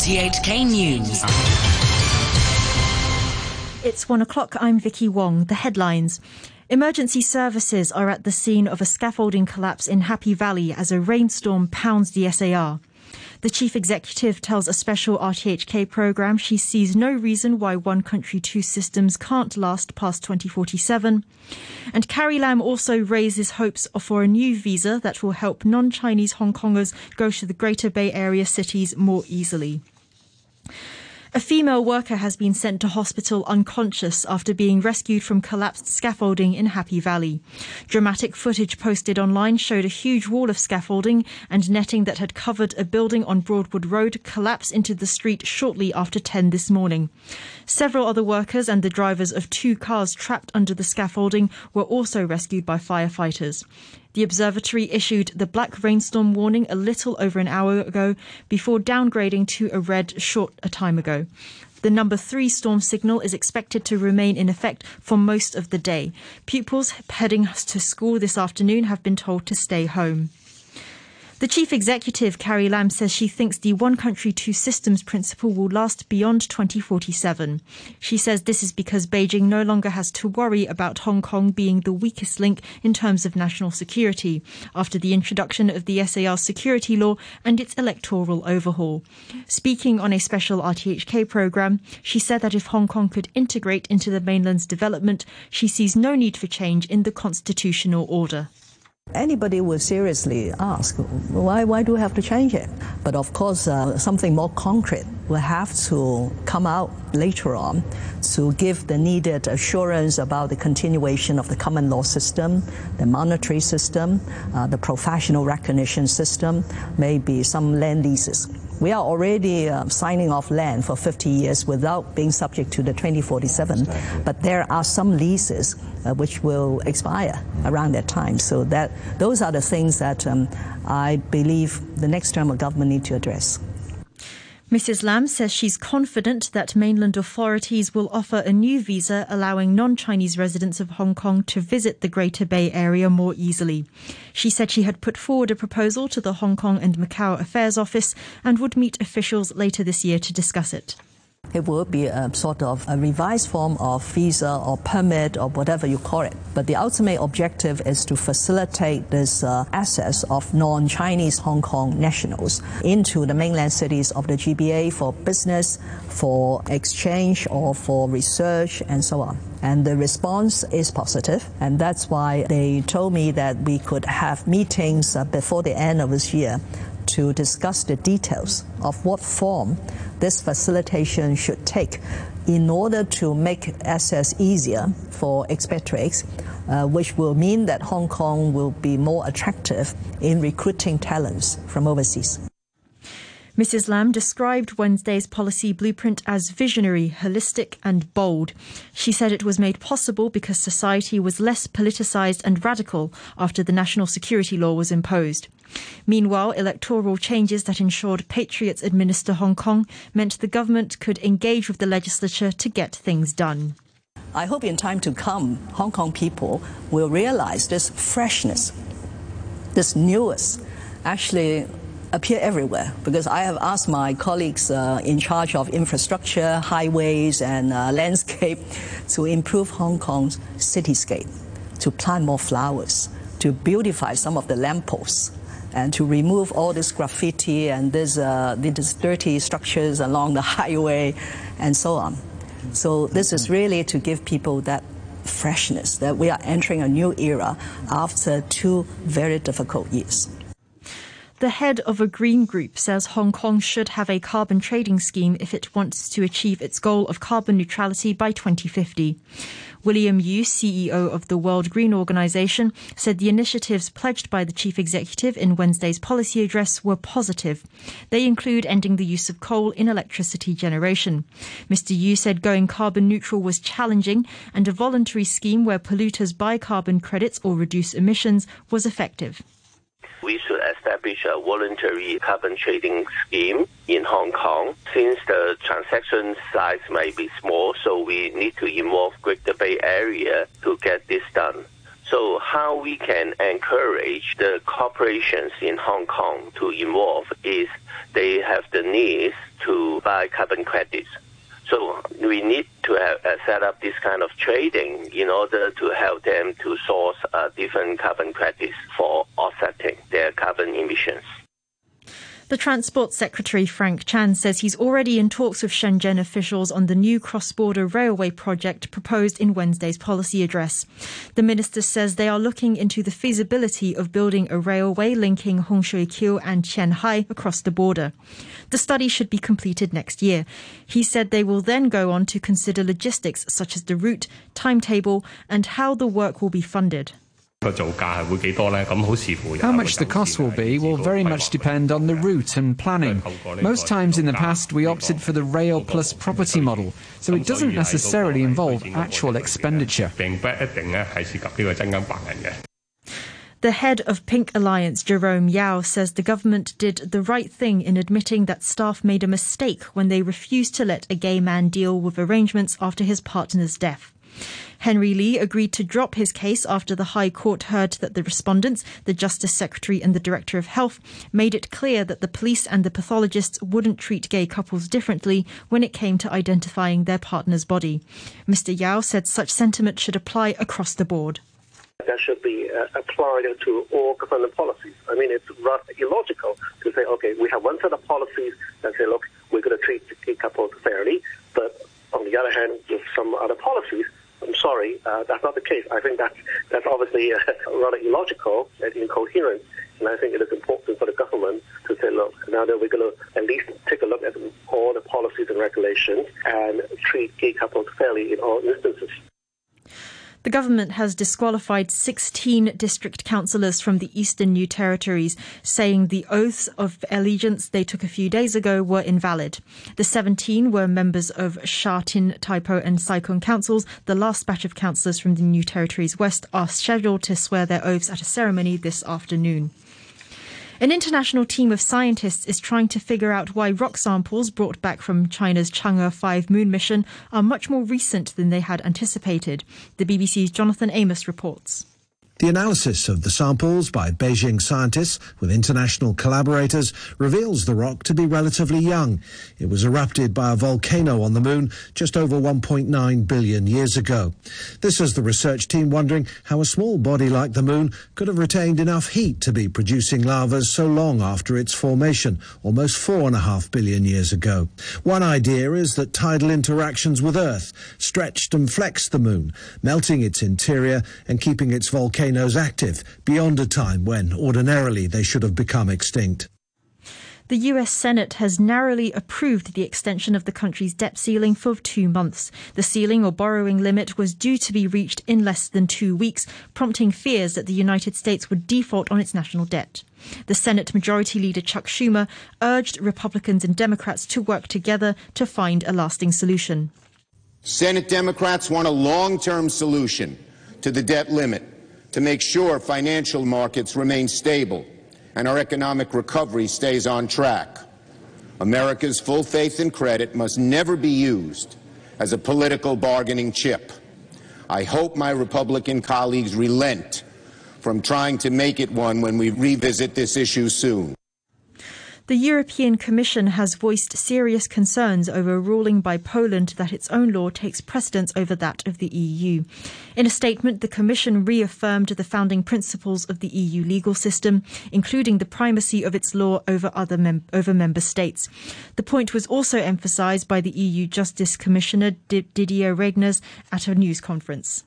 RTHK News. It's one o'clock. I'm Vicky Wong. The headlines. Emergency services are at the scene of a scaffolding collapse in Happy Valley as a rainstorm pounds the SAR. The chief executive tells a special RTHK program she sees no reason why one country, two systems can't last past 2047. And Carrie Lam also raises hopes for a new visa that will help non Chinese Hong Kongers go to the Greater Bay Area cities more easily. A female worker has been sent to hospital unconscious after being rescued from collapsed scaffolding in Happy Valley. Dramatic footage posted online showed a huge wall of scaffolding and netting that had covered a building on Broadwood Road collapse into the street shortly after 10 this morning. Several other workers and the drivers of two cars trapped under the scaffolding were also rescued by firefighters. The observatory issued the black rainstorm warning a little over an hour ago before downgrading to a red short a time ago. The number three storm signal is expected to remain in effect for most of the day. Pupils heading to school this afternoon have been told to stay home. The chief executive, Carrie Lam, says she thinks the one country, two systems principle will last beyond 2047. She says this is because Beijing no longer has to worry about Hong Kong being the weakest link in terms of national security after the introduction of the SAR security law and its electoral overhaul. Speaking on a special RTHK program, she said that if Hong Kong could integrate into the mainland's development, she sees no need for change in the constitutional order. Anybody will seriously ask, why, why do we have to change it? But of course, uh, something more concrete will have to come out later on to give the needed assurance about the continuation of the common law system, the monetary system, uh, the professional recognition system, maybe some land leases. We are already uh, signing off land for 50 years without being subject to the 2047, but there are some leases uh, which will expire around that time. So that those are the things that um, I believe the next term of government need to address. Mrs. Lam says she's confident that mainland authorities will offer a new visa allowing non Chinese residents of Hong Kong to visit the Greater Bay Area more easily. She said she had put forward a proposal to the Hong Kong and Macau Affairs Office and would meet officials later this year to discuss it. It will be a sort of a revised form of visa or permit or whatever you call it. But the ultimate objective is to facilitate this uh, access of non-Chinese Hong Kong nationals into the mainland cities of the GBA for business, for exchange or for research and so on. And the response is positive, and that's why they told me that we could have meetings uh, before the end of this year to discuss the details of what form this facilitation should take in order to make access easier for expatriates, uh, which will mean that Hong Kong will be more attractive in recruiting talents from overseas. Mrs. Lam described Wednesday's policy blueprint as visionary, holistic, and bold. She said it was made possible because society was less politicised and radical after the national security law was imposed. Meanwhile, electoral changes that ensured patriots administer Hong Kong meant the government could engage with the legislature to get things done. I hope in time to come, Hong Kong people will realize this freshness, this newness, actually appear everywhere because I have asked my colleagues uh, in charge of infrastructure, highways, and uh, landscape to improve Hong Kong's cityscape, to plant more flowers, to beautify some of the lampposts, and to remove all this graffiti and this, uh, these dirty structures along the highway, and so on. So this is really to give people that freshness that we are entering a new era after two very difficult years. The head of a green group says Hong Kong should have a carbon trading scheme if it wants to achieve its goal of carbon neutrality by 2050. William Yu, CEO of the World Green Organization, said the initiatives pledged by the chief executive in Wednesday's policy address were positive. They include ending the use of coal in electricity generation. Mr. Yu said going carbon neutral was challenging and a voluntary scheme where polluters buy carbon credits or reduce emissions was effective we should establish a voluntary carbon trading scheme in Hong Kong. Since the transaction size may be small, so we need to involve Greater Bay Area to get this done. So how we can encourage the corporations in Hong Kong to involve is they have the needs to buy carbon credits. So we need to have, uh, set up this kind of trading in order to help them to source uh, different carbon credits offsetting their carbon emissions. The Transport Secretary Frank Chan says he's already in talks with Shenzhen officials on the new cross-border railway project proposed in Wednesday's policy address. The minister says they are looking into the feasibility of building a railway linking Hung Shui Kiu and Qianhai across the border. The study should be completed next year. He said they will then go on to consider logistics such as the route, timetable, and how the work will be funded. How much the cost will be will very much depend on the route and planning. Most times in the past, we opted for the rail plus property model, so it doesn't necessarily involve actual expenditure. Eh, the head of Pink Alliance, Jerome Yau, says the government did the right thing in admitting that staff made a mistake when they refused to let a gay man deal with arrangements after his partner's death. Henry Lee agreed to drop his case after the High Court heard that the respondents, the Justice Secretary and the Director of Health, made it clear that the police and the pathologists wouldn't treat gay couples differently when it came to identifying their partner's body. Mr. Yau said such sentiment should apply across the board that should be uh, applied to all government policies. I mean, it's rather illogical to say, okay, we have one set of policies and say, look, we're going to treat gay couples fairly, but on the other hand, with some other policies, I'm sorry, uh, that's not the case. I think that's, that's obviously uh, rather illogical and incoherent. And I think it is important for the government to say, look, now that we're going to at least take a look at all the policies and regulations and treat gay couples fairly in all instances. The government has disqualified 16 district councillors from the Eastern New Territories, saying the oaths of allegiance they took a few days ago were invalid. The 17 were members of Sha Tin, Tai Po and Sai Kung councils. The last batch of councillors from the New Territories West are scheduled to swear their oaths at a ceremony this afternoon. An international team of scientists is trying to figure out why rock samples brought back from China's Chang'e 5 moon mission are much more recent than they had anticipated. The BBC's Jonathan Amos reports. The analysis of the samples by Beijing scientists with international collaborators reveals the rock to be relatively young. It was erupted by a volcano on the moon just over 1.9 billion years ago. This has the research team wondering how a small body like the moon could have retained enough heat to be producing lavas so long after its formation, almost four and a half billion years ago. One idea is that tidal interactions with Earth stretched and flexed the moon, melting its interior and keeping its volcano volcanoes active beyond a time when ordinarily they should have become extinct. The US Senate has narrowly approved the extension of the country's debt ceiling for two months. The ceiling or borrowing limit was due to be reached in less than two weeks, prompting fears that the United States would default on its national debt. The Senate Majority Leader Chuck Schumer urged Republicans and Democrats to work together to find a lasting solution. Senate Democrats want a long term solution to the debt limit to make sure financial markets remain stable and our economic recovery stays on track. America's full faith and credit must never be used as a political bargaining chip. I hope my Republican colleagues relent from trying to make it one when we revisit this issue soon. The European Commission has voiced serious concerns over a ruling by Poland that its own law takes precedence over that of the EU. In a statement, the Commission reaffirmed the founding principles of the EU legal system, including the primacy of its law over other mem- over member states. The point was also emphasised by the EU Justice Commissioner Didier Reynders at a news conference.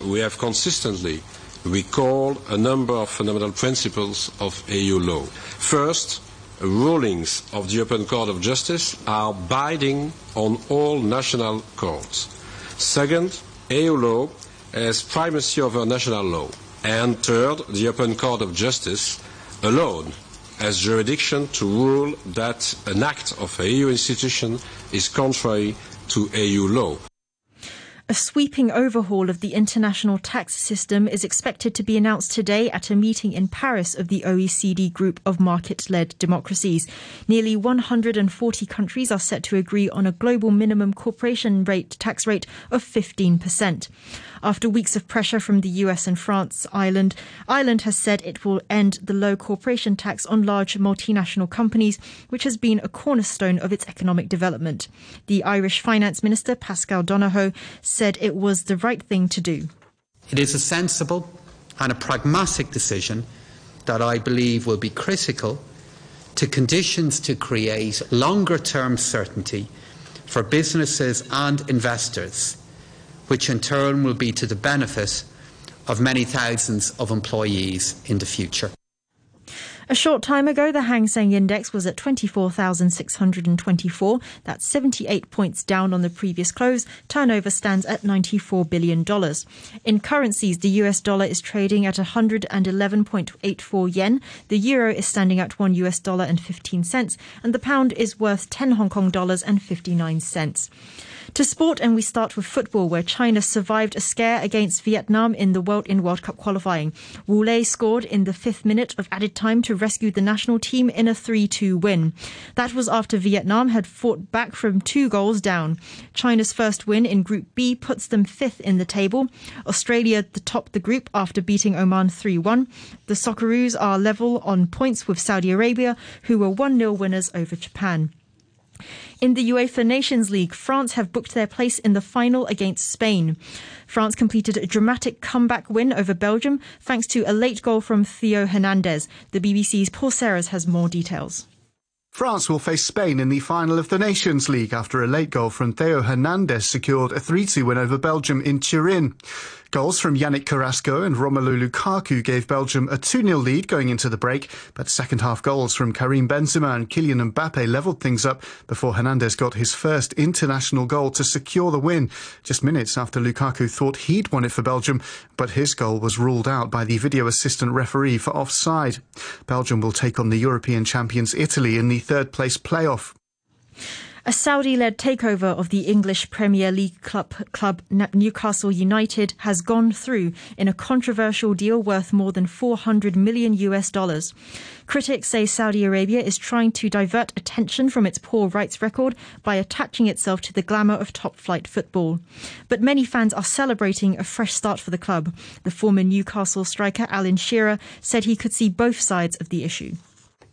We have consistently recalled a number of fundamental principles of EU law. First, rulings of the European Court of Justice are binding on all national courts. Second, EU law has primacy over national law. And third, the European Court of Justice alone has jurisdiction to rule that an act of an EU institution is contrary to EU law. A sweeping overhaul of the international tax system is expected to be announced today at a meeting in Paris of the OECD group of market led democracies. Nearly 140 countries are set to agree on a global minimum corporation rate tax rate of 15%. After weeks of pressure from the US and France, Ireland, Ireland has said it will end the low corporation tax on large multinational companies, which has been a cornerstone of its economic development. The Irish Finance Minister, Paschal Donohoe, said it was the right thing to do. It is a sensible and a pragmatic decision that I believe will be critical to conditions to create longer term certainty for businesses and investors which in turn will be to the benefit of many thousands of employees in the future. A short time ago, the Hang Seng Index was at 24,624. That's 78 points down on the previous close. Turnover stands at $94 billion. In currencies, the US dollar is trading at 111.84 yen. The euro is standing at 1 US dollar and 15 cents. And the pound is worth 10 Hong Kong dollars and 59 cents. To sport, and we start with football, where China survived a scare against Vietnam in the World in World Cup qualifying. Wu Lei scored in the fifth minute of added time to rescue the national team in a 3-2 win. That was after Vietnam had fought back from two goals down. China's first win in Group B puts them fifth in the table. Australia the top the group after beating Oman 3-1. The Socceroos are level on points with Saudi Arabia, who were 1-0 winners over Japan. In the UEFA Nations League, France have booked their place in the final against Spain. France completed a dramatic comeback win over Belgium thanks to a late goal from Theo Hernandez. The BBC's Paul Serres has more details. France will face Spain in the final of the Nations League after a late goal from Theo Hernandez secured a 3-2 win over Belgium in Turin. Goals from Yannick Carrasco and Romelu Lukaku gave Belgium a 2-0 lead going into the break, but second half goals from Karim Benzema and Kylian Mbappe levelled things up before Hernandez got his first international goal to secure the win, just minutes after Lukaku thought he'd won it for Belgium, but his goal was ruled out by the video assistant referee for offside. Belgium will take on the European champions Italy in the third place playoff. A Saudi led takeover of the English Premier League club, club Newcastle United has gone through in a controversial deal worth more than 400 million US dollars. Critics say Saudi Arabia is trying to divert attention from its poor rights record by attaching itself to the glamour of top flight football. But many fans are celebrating a fresh start for the club. The former Newcastle striker Alan Shearer said he could see both sides of the issue.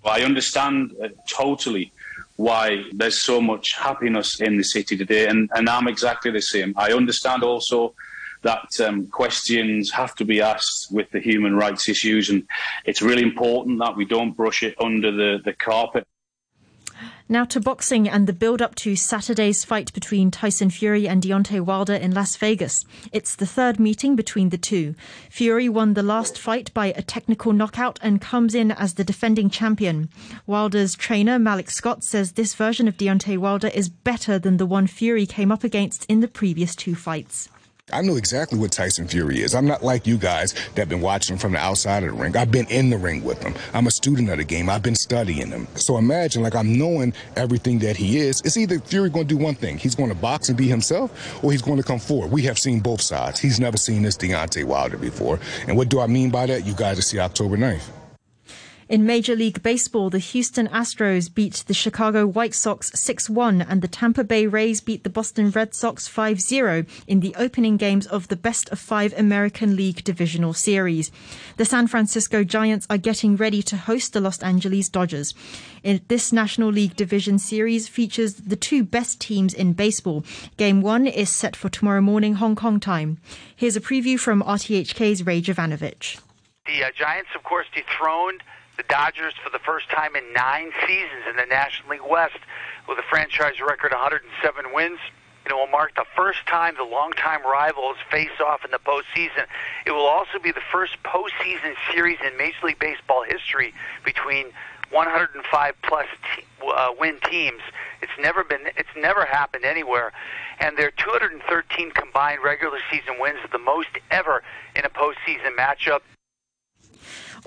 I understand uh, totally why there's so much happiness in the city today, and, and I'm exactly the same. I understand also that um, questions have to be asked with the human rights issues, and it's really important that we don't brush it under the, the carpet. Now to boxing and the build up to Saturday's fight between Tyson Fury and Deontay Wilder in Las Vegas. It's the third meeting between the two. Fury won the last fight by a technical knockout and comes in as the defending champion. Wilder's trainer Malik Scott says this version of Deontay Wilder is better than the one Fury came up against in the previous two fights. I know exactly what Tyson Fury is. I'm not like you guys that have been watching from the outside of the ring. I've been in the ring with him. I'm a student of the game. I've been studying him. So imagine, like, I'm knowing everything that he is. It's either Fury going to do one thing. He's going to box and be himself, or he's going to come forward. We have seen both sides. He's never seen this Deontay Wilder before. And what do I mean by that? You guys will see October 9th. In Major League Baseball, the Houston Astros beat the Chicago White Sox 6-1 and the Tampa Bay Rays beat the Boston Red Sox 5-0 in the opening games of the best of 5 American League Divisional Series. The San Francisco Giants are getting ready to host the Los Angeles Dodgers. In this National League Division Series features the two best teams in baseball. Game 1 is set for tomorrow morning Hong Kong time. Here's a preview from RTHK's Ray Jovanovich. The uh, Giants, of course, dethroned the Dodgers for the first time in nine seasons in the National League West with a franchise record 107 wins. It will mark the first time the longtime rivals face off in the postseason. It will also be the first postseason series in Major League Baseball history between 105 plus t- uh, win teams. It's never been, it's never happened anywhere, and their 213 combined regular season wins, the most ever in a postseason matchup.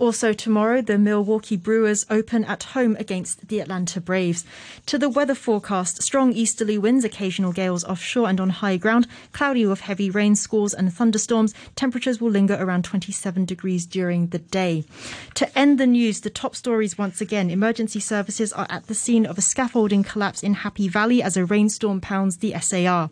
Also tomorrow, the Milwaukee Brewers open at home against the Atlanta Braves. To the weather forecast, strong easterly winds, occasional gales offshore and on high ground, cloudy with heavy rain, squalls and thunderstorms. Temperatures will linger around 27 degrees during the day. To end the news, the top stories once again. Emergency services are at the scene of a scaffolding collapse in Happy Valley as a rainstorm pounds the SAR.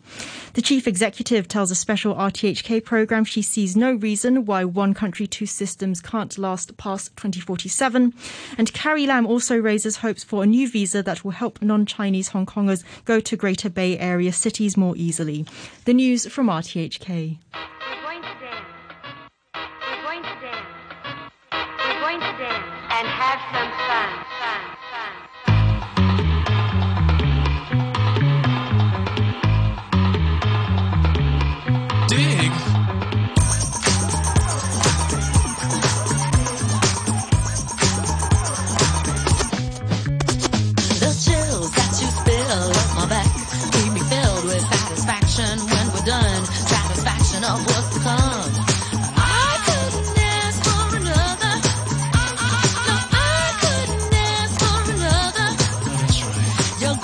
The chief executive tells a special RTHK program she sees no reason why one country, two systems can't last past 2047. And Carrie Lam also raises hopes for a new visa that will help non Chinese Hong Kongers go to Greater Bay Area cities more easily. The news from RTHK. And have some. Fun. Your groove, I couldn't dance for another I couldn't mess with another Young,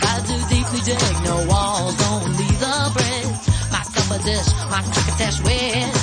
I do deeply dig. No walls, only the bridge. My supper dish, my wish.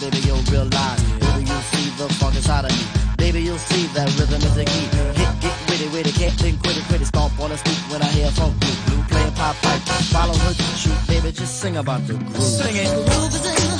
Baby, you'll realize. Baby, you'll see the funk inside of me. Baby, you'll see that rhythm is the key. Hit, get witty, witty, can't think, quit it, quit it. Stomp on the stoop when I hear funk blue, blue a pop pipe. Follow her to shoot, baby, just sing about the groove. Sing it. Groove is in the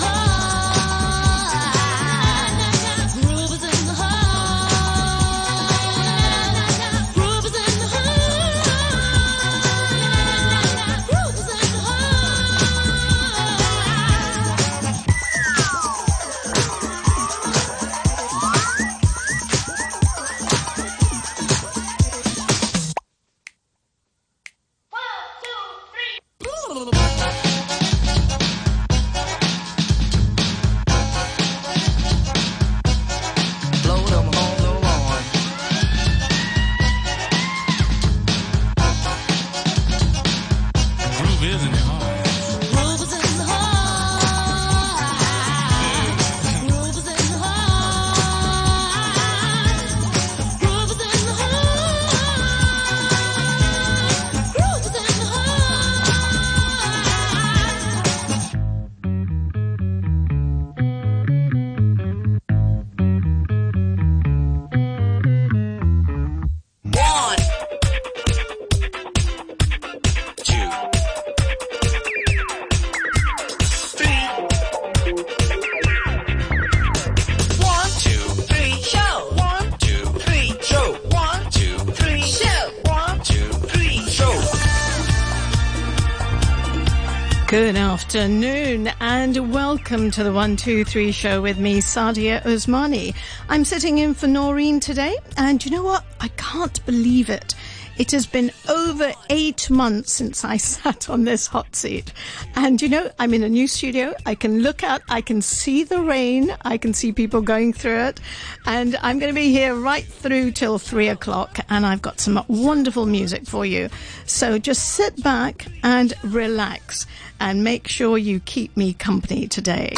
afternoon and welcome to the 123 show with me, Sadia Osmani. I'm sitting in for Noreen today and you know what? I can't believe it. It has been over eight months since I sat on this hot seat. And you know, I'm in a new studio. I can look out, I can see the rain, I can see people going through it. And I'm going to be here right through till three o'clock. And I've got some wonderful music for you. So just sit back and relax and make sure you keep me company today.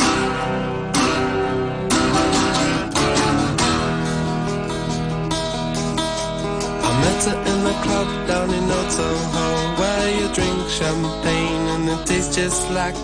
I met her club down in Old Where you drink champagne and it tastes just like